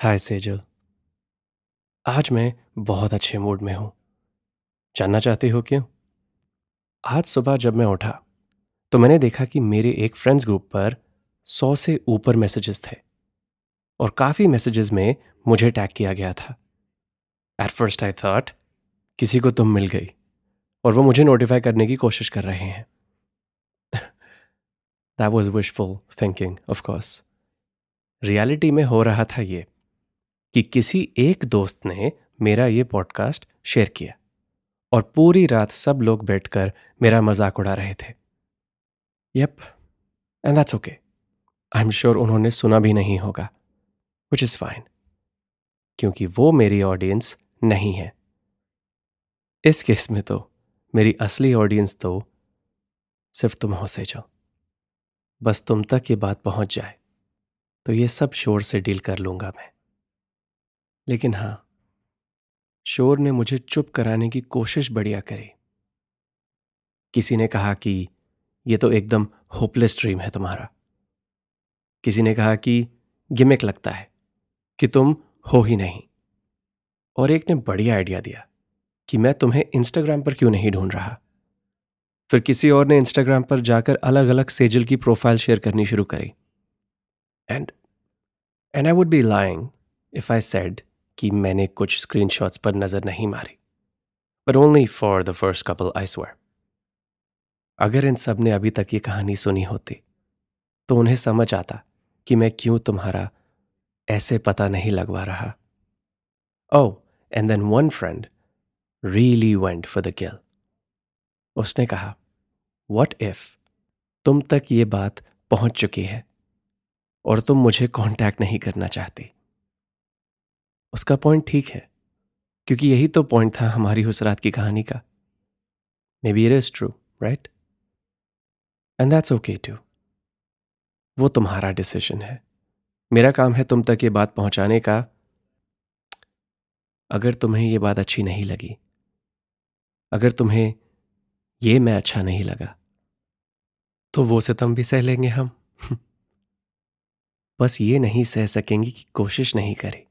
हाय सेजल। आज मैं बहुत अच्छे मूड में हूँ। जानना चाहती हो क्यों? आज सुबह जब मैं उठा तो मैंने देखा कि मेरे एक फ्रेंड्स ग्रुप पर सौ से ऊपर मैसेजेस थे और काफ़ी मैसेजेस में मुझे टैग किया गया था। एट फ़र्स्ट आई थॉट किसी को तुम मिल गई और वो मुझे नोटिफाई करने की कोशिश कर रहे हैं। That was wishful thinking of course reality में हो रहा था ये। कि किसी एक दोस्त ने मेरा ये पॉडकास्ट शेयर किया और पूरी रात सब लोग बैठकर मेरा मज़ाक उड़ा रहे थे। Yup and that's okay I am sure उन्होंने सुना भी नहीं होगा विच इज़ फाइन क्योंकि वो मेरी ऑडियंस नहीं है। इस केस में तो मेरी असली ऑडियंस तो सिर्फ़ तुम हो से जो बस तुम तक ये बात पहुँच जाए तो ये सब शोर से डील कर लूँगा मैं। लेकिन हाँ, शोर ने मुझे चुप कराने की कोशिश बढ़िया करी। किसी ने कहा कि यह तो एकदम होपलेस ड्रीम है तुम्हारा। किसी ने कहा कि, गिमिक लगता है कि तुम हो ही नहीं। और एक ने बढ़िया आइडिया दिया कि मैं तुम्हें इंस्टाग्राम पर क्यों नहीं ढूंढ रहा। फिर किसी और ने इंस्टाग्राम पर जाकर अलग अलग सेजल की प्रोफ़ाइल शेयर करनी शुरू करी। And and I would be lying if I said कि मैंने कुछ स्क्रीनशॉट्स पर नज़र नहीं मारी but only for the first couple I swear अगर इन सबने अभी तक ये कहानी सुनी होती तो उन्हें समझ आता कि मैं क्यों तुम्हारा ऐसे पता नहीं लगवा रहा। ओ and then one friend really went for the kill उसने कहा वट इफ़ तुम तक ये बात पहुँच चुकी है और तुम मुझे कांटेक्ट नहीं करना चाहती? उसका पॉइंट ठीक है, क्योंकि यही तो पॉइंट था हमारी उस रात की कहानी का। Maybe it is true right and that's okay to वो तुम्हारा डिसीज़न है। मेरा काम है तुम तक ये बात पहुँचाने का। अगर तुम्हें ये बात अच्छी नहीं लगी, अगर तुम्हें ये मैं अच्छा नहीं लगा तो वो सितम भी सह लेंगे हम। बस ये नहीं सह सकेंगे कि कोशिश नहीं करी।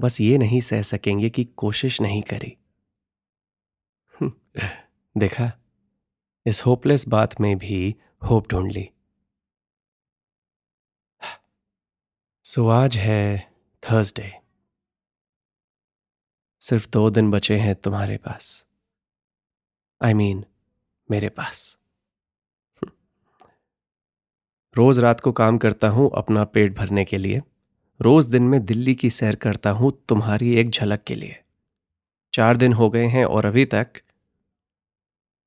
बस ये नहीं सह सकेंगे कि कोशिश नहीं करी। देखा इस होपलेस बात में भी होप ढूंढ ली। सो आज है थर्सडे। सिर्फ़ दो दिन बचे हैं तुम्हारे पास। आई I मीन mean, मेरे पास। रोज रात को काम करता हूँ अपना पेट भरने के लिए। रोज दिन में दिल्ली की सैर करता हूँ तुम्हारी एक झलक के लिए। चार दिन हो गए हैं और अभी तक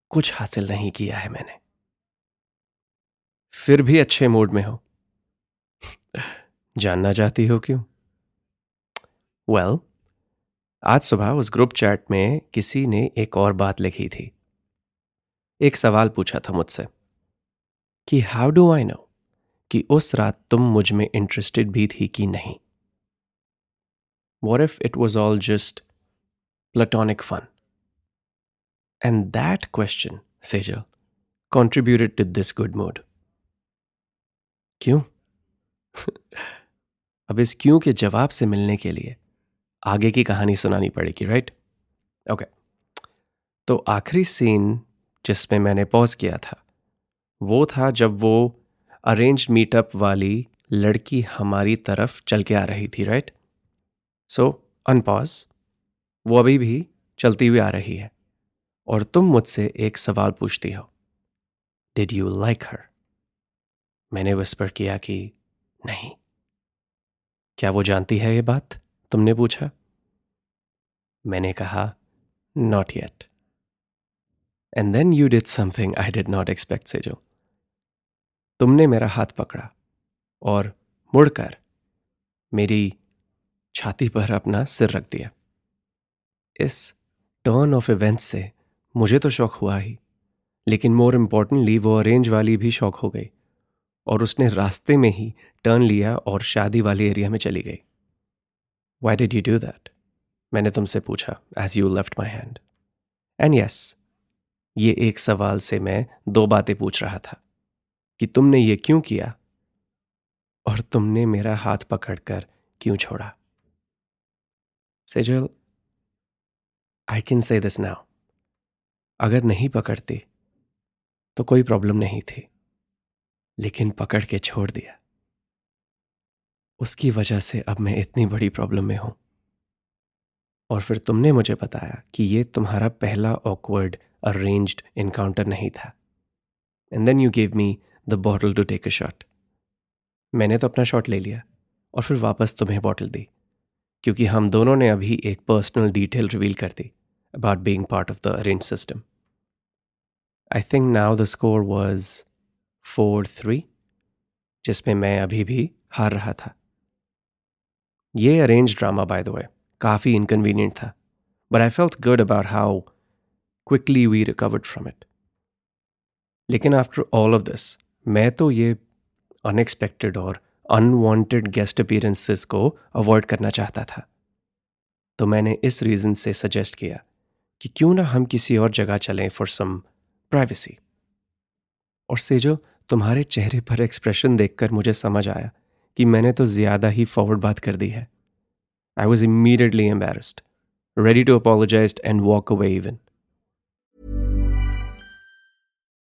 कुछ हासिल नहीं किया है मैंने। फिर भी अच्छे मूड में हो। जानना चाहती हो क्यों? वेल well, आज सुबह उस ग्रुप चैट में किसी ने एक और बात लिखी थी। एक सवाल पूछा था मुझसे कि हाउ डू आई नो कि उस रात तुम मुझमें इंटरेस्टेड भी थी कि नहीं What if it was all just platonic fun? And that question, Sejal, contributed to this good mood. क्यों अब इस क्यों के जवाब से मिलने के लिए आगे की कहानी सुनानी पड़ेगी राइट ओके तो आखिरी सीन जिसमें मैंने पॉज किया था वो था जब वो अरेंज मीटअप वाली लड़की हमारी तरफ़ चल के आ रही थी राइट सो अनपॉज वो अभी भी चलती हुई आ रही है। और तुम मुझसे एक सवाल पूछती हो। डिड यू लाइक हर मैंने विस्पर किया कि नहीं। क्या वो जानती है ये बात? तुमने पूछा? मैंने कहा not yet and then you did something I did not expect से जो तुमने मेरा हाथ पकड़ा और मुड़कर मेरी छाती पर अपना सिर रख दिया। इस टर्न ऑफ़ इवेंट्स से मुझे तो शौक हुआ ही, लेकिन मोर इम्पोर्टेंटली वो अरेंज वाली भी शौक हो गई और उसने रास्ते में ही टर्न लिया और शादी वाले एरिया में चली गई। Why did you do that मैंने तुमसे पूछा as you left my hand and yes ये एक सवाल से मैं दो बातें पूछ रहा था। कि तुमने ये क्यों किया? और तुमने मेरा हाथ पकड़कर क्यों छोड़ा? Sejal I can say this now अगर नहीं पकड़ती तो कोई प्रॉब्लम नहीं थी, लेकिन पकड़ के छोड़ दिया। उसकी वजह से अब मैं इतनी बड़ी प्रॉब्लम में हूँ। और फिर तुमने मुझे बताया कि ये तुम्हारा पहला ऑकवर्ड अरेंज्ड इनकाउंटर नहीं था। And then you give me the bottle to take a shot मैंने तो अपना शॉट ले लिया और फिर वापस तुम्हें बॉटल दी, क्योंकि हम दोनों ने अभी एक पर्सनल डिटेल रिवील कर दी about being part of the arrange system I think now the score was four three जिसमें मैं अभी भी हार रहा था। ये arrange drama by the way काफ़ी इनकन्वीनियंट था but I felt good about how quickly we recovered from it लेकिन आफ्टर ऑल ऑफ़ दिस मैं तो ये अनएक्सपेक्टेड और अनवांटेड गेस्ट अपीयरेंसेस को अवॉइड करना चाहता था। तो मैंने इस रीज़न से सजेस्ट किया कि क्यों ना हम किसी और जगह चलें फॉर सम प्राइवेसी और से जो तुम्हारे चेहरे पर एक्सप्रेशन देखकर मुझे समझ आया कि मैंने तो ज़्यादा ही फॉरवर्ड बात कर दी है। I was immediately embarrassed ready to apologize and walk away even.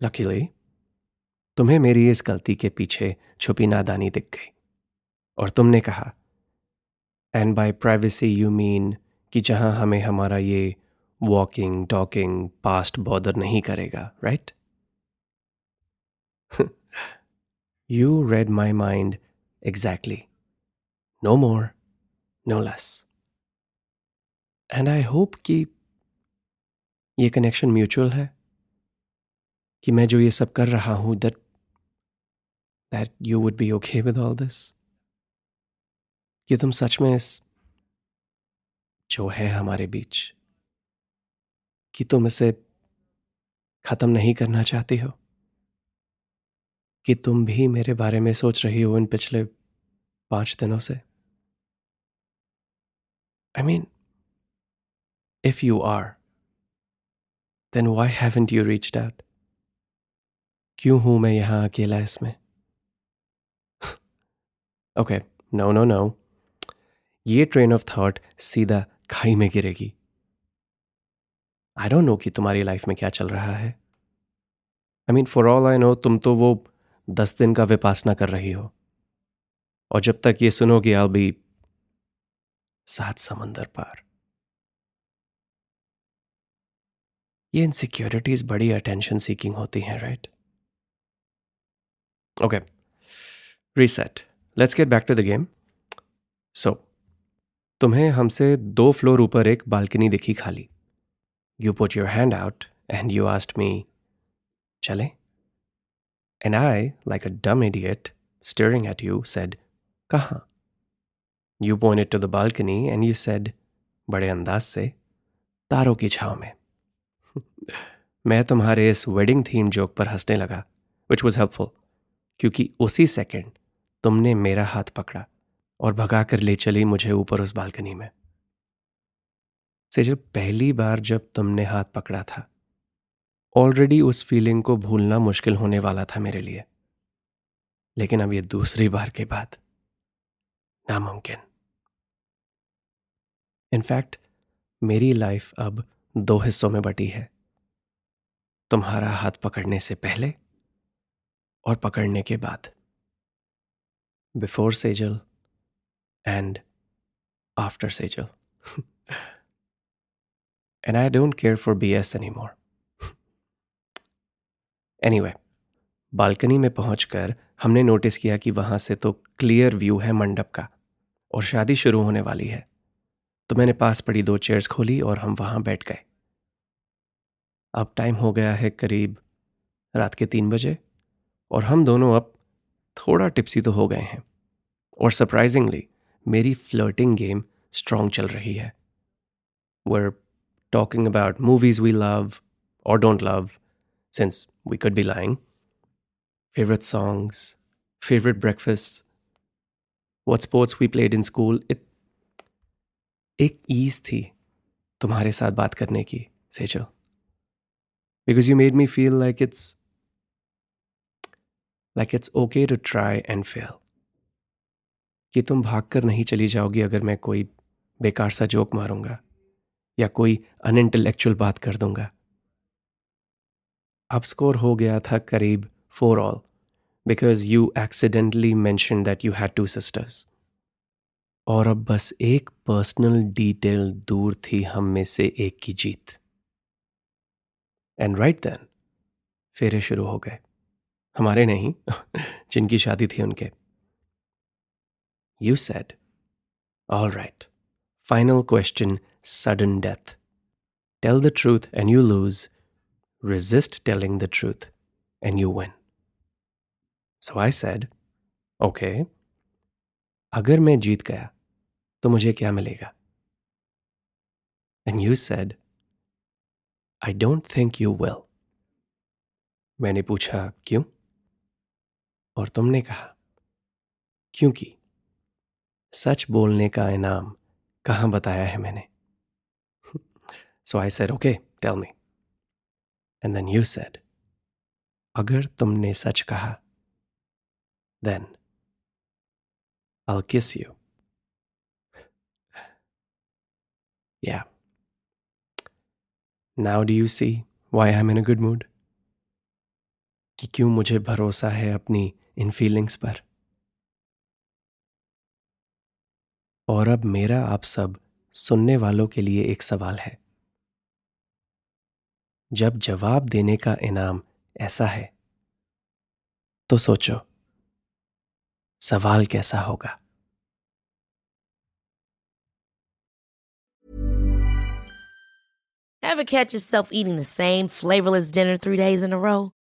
Luckily, तुम्हें मेरी इस गलती के पीछे छुपी नादानी दिख गई। और तुमने कहा and by privacy you mean कि जहाँ हमें हमारा ये वॉकिंग टॉकिंग पास्ट बॉदर नहीं करेगा right you read my mind exactly no more no less and I hope कि ये कनेक्शन म्यूचुअल है। कि मैं जो ये सब कर रहा हूँ that that you would be okay with all this कि तुम सच में इस जो है हमारे बीच, कि तुम इसे खत्म नहीं करना चाहती हो? कि तुम भी मेरे बारे में सोच रही हो इन पिछले पाँच दिनों से? I mean if you are then why haven't you reached out क्यों हूँ मैं यहाँ अकेला इसमें? ओके नो नो नो ये ट्रेन ऑफ़ थॉट सीधा खाई में गिरेगी। आई डोंट नो कि तुम्हारी लाइफ में क्या चल रहा है। I mean for all I know तुम तो वो दस दिन का विपासना कर रही हो। और जब तक ये सुनोगे आल भी सात समंदर पार। ये इनसिक्योरिटीज बड़ी अटेंशन सीकिंग होती हैं right okay reset let's get back to the game so तुम्हें हमसे दो फ्लोर ऊपर एक बालकनी दिखी खाली। You put your hand out and you asked me चले? And I like a dumb idiot staring at you said कहाँ? You pointed to the balcony and you said बड़े अंदाज से, तारों की छाव में. मैं तुम्हारे इस वेडिंग थीम जोक पर हंसने लगा विच वॉज़ हेल्पफुल क्योंकि उसी सेकेंड तुमने मेरा हाथ पकड़ा और भगा कर ले चली मुझे ऊपर उस बालकनी में। से जब पहली बार जब तुमने हाथ पकड़ा था ऑलरेडी उस फीलिंग को भूलना मुश्किल होने वाला था मेरे लिए। लेकिन अब ये दूसरी बार के बाद नामुमकिन। इनफैक्ट मेरी लाइफ अब दो हिस्सों में बटी है। तुम्हारा हाथ पकड़ने से पहले और पकड़ने के बाद। Before Sejal and after Sejal and I don't care for B S anymore anyway balcony में पहुंचकर हमने नोटिस किया कि वहाँ से तो क्लियर व्यू है मंडप का, और शादी शुरू होने वाली है। तो मैंने पास पड़ी दो चेयर्स खोली और हम वहाँ बैठ गए। अब टाइम हो गया है करीब रात के तीन बजे। और हम दोनों अब थोड़ा टिप्सी तो हो गए हैं। और सरप्राइजिंगली मेरी फ्लर्टिंग गेम स्ट्रांग चल रही है। We're talking about movies we love और don't love since we could be lying favourite songs favourite breakfast what sports we played in school एक ईज थी तुम्हारे साथ बात करने की सेचो because you made me feel like it's like it's okay to try and fail कि तुम भागकर नहीं चली जाओगी अगर मैं कोई बेकार सा जोक मारूँगा या कोई अनइंटेलेक्चुअल बात कर दूँगा। अब स्कोर हो गया था करीब for all because you accidentally mentioned that you had two sisters और अब बस एक पर्सनल डिटेल दूर थी हम में से एक की जीत। एंड राइट देन फेरे शुरू हो गए। हमारे नहीं जिनकी शादी थी उनके। You said all right final question sudden death tell the truth and you lose resist telling the truth and you win. So I said, okay, अगर मैं जीत गया तो मुझे क्या मिलेगा? And you said, I don't think you will. मैंने पूछा क्यों? और तुमने कहा, क्योंकि सच बोलने का इनाम कहाँ बताया है मैंने so I said okay tell me and then you said अगर तुमने सच कहा then I'll kiss you. Yeah. Now do you see why I'm in a good mood? कि क्यों मुझे भरोसा है अपनी इन फीलिंग्स पर? और अब मेरा आप सब सुनने वालों के लिए एक सवाल है। जब जवाब देने का इनाम ऐसा है तो सोचो, सवाल कैसा होगा? Ever catch yourself eating the same flavorless dinner three days in a row?